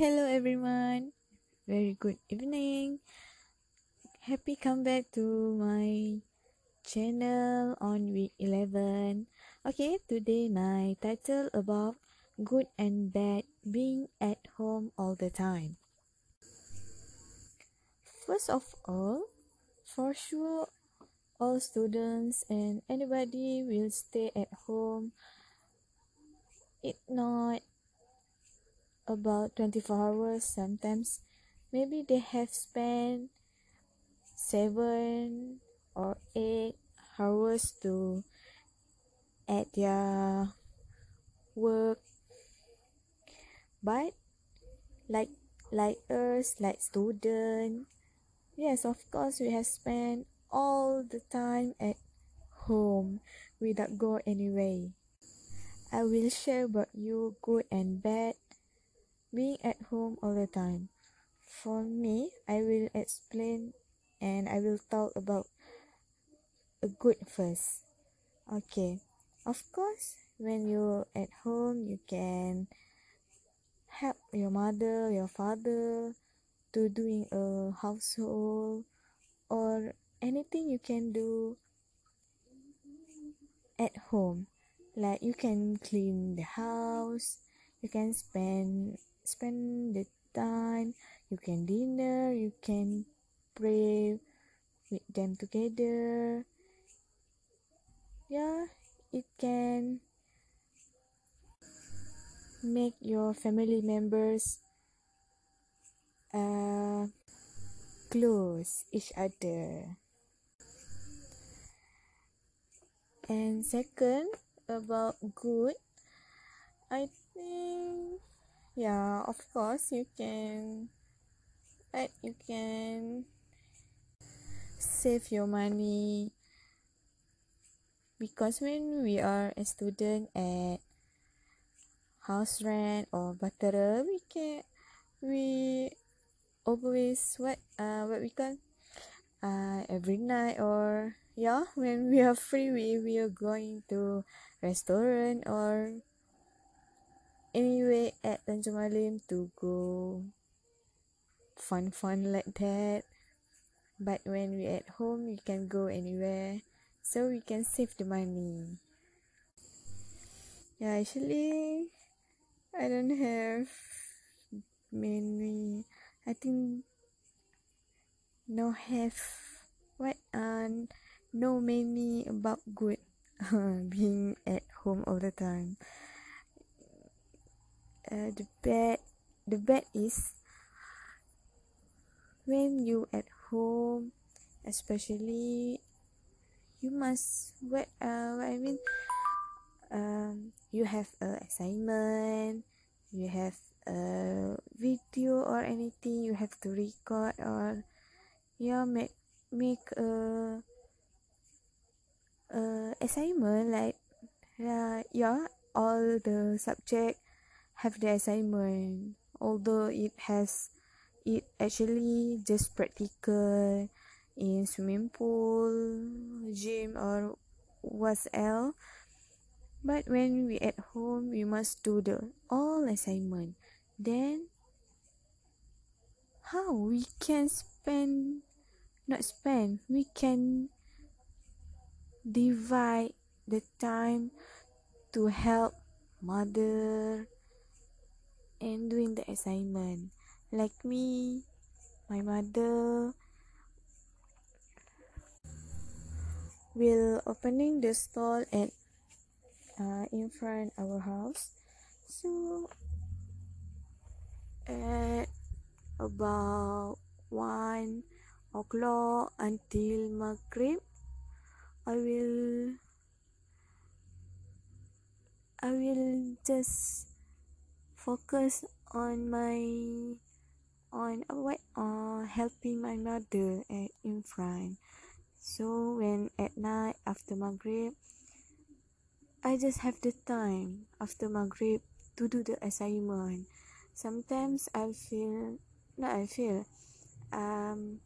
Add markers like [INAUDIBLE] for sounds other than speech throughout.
hello everyone. Very good evening. Happy come back to my channel on week 11. Okay, today my title about good and bad being at home all the time. First of all, for sure all students and anybody will stay at home. It not about 24 hours sometimes. Maybe they have spent seven or eight hours to at their work. But like like us like student yes of course we have spent all the time at home without go anyway i will share about you good and bad being at home all the time. For me, I will explain and I will talk about a good first. Okay. Of course, when you're at home, you can help your mother, your father to doing a household or anything you can do at home. Like you can clean the house, you can spend spend the time. You can dinner you can pray with them together. Yeah it can make your family members uh close each other. And second about good i think yeah of course you can. You can save your money. Because when we are a student at house rent or batera we can we always what uh what we call uh every night or yeah when we are free we we are going to restaurant or anyway at Tanjung Malim to go fun fun like that. But when we at home we can go anywhere. So we can save the money. Yeah actually I don't have many. I think no have. What uh no many about good [LAUGHS] being at home all the time uh, the bad the bad is when you at home especially you must what uh what I mean um you have a assignment you have a video or anything you have to record or yeah make make a uh assignment like uh, yeah all the subject have the assignment. Although it has it actually just practical in swimming pool gym or what else but when we at home we must do the all assignment. Then how we can spend not spend we can divide the time to help mother and doing the assignment. Like me my mother will opening the stall at uh, in front our house. So at about one o'clock until maghrib i will i will just focus on my on what uh helping my mother at in front. So when at night after maghrib i just have the time after maghrib to do the assignment. Sometimes i feel not i feel um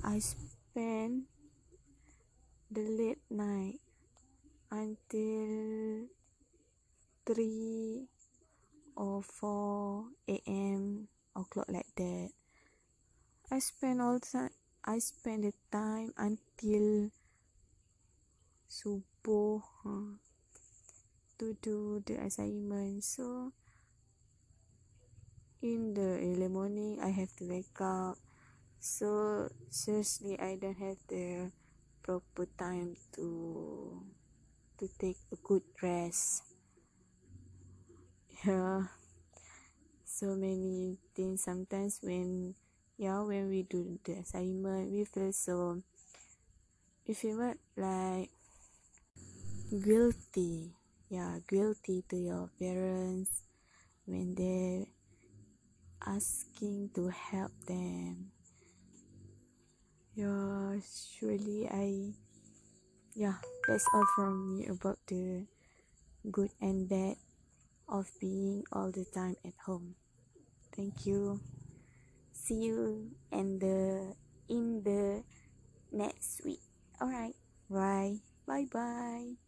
i spend the late night until three or 4 a.m. o'clock like that. I spend all time I spend the time until subuh huh, to do the assignment. So in the early morning I have to wake up. So seriously I don't have the proper time to to take a good rest. Yeah. So many things sometimes when yeah when we do the assignment we feel so we feel like guilty. Yeah guilty to your parents when they asking to help them. Yeah surely i yeah that's all from me about the good and bad of being all the time at home. Thank you. See you in the in the next week. All right bye. Bye bye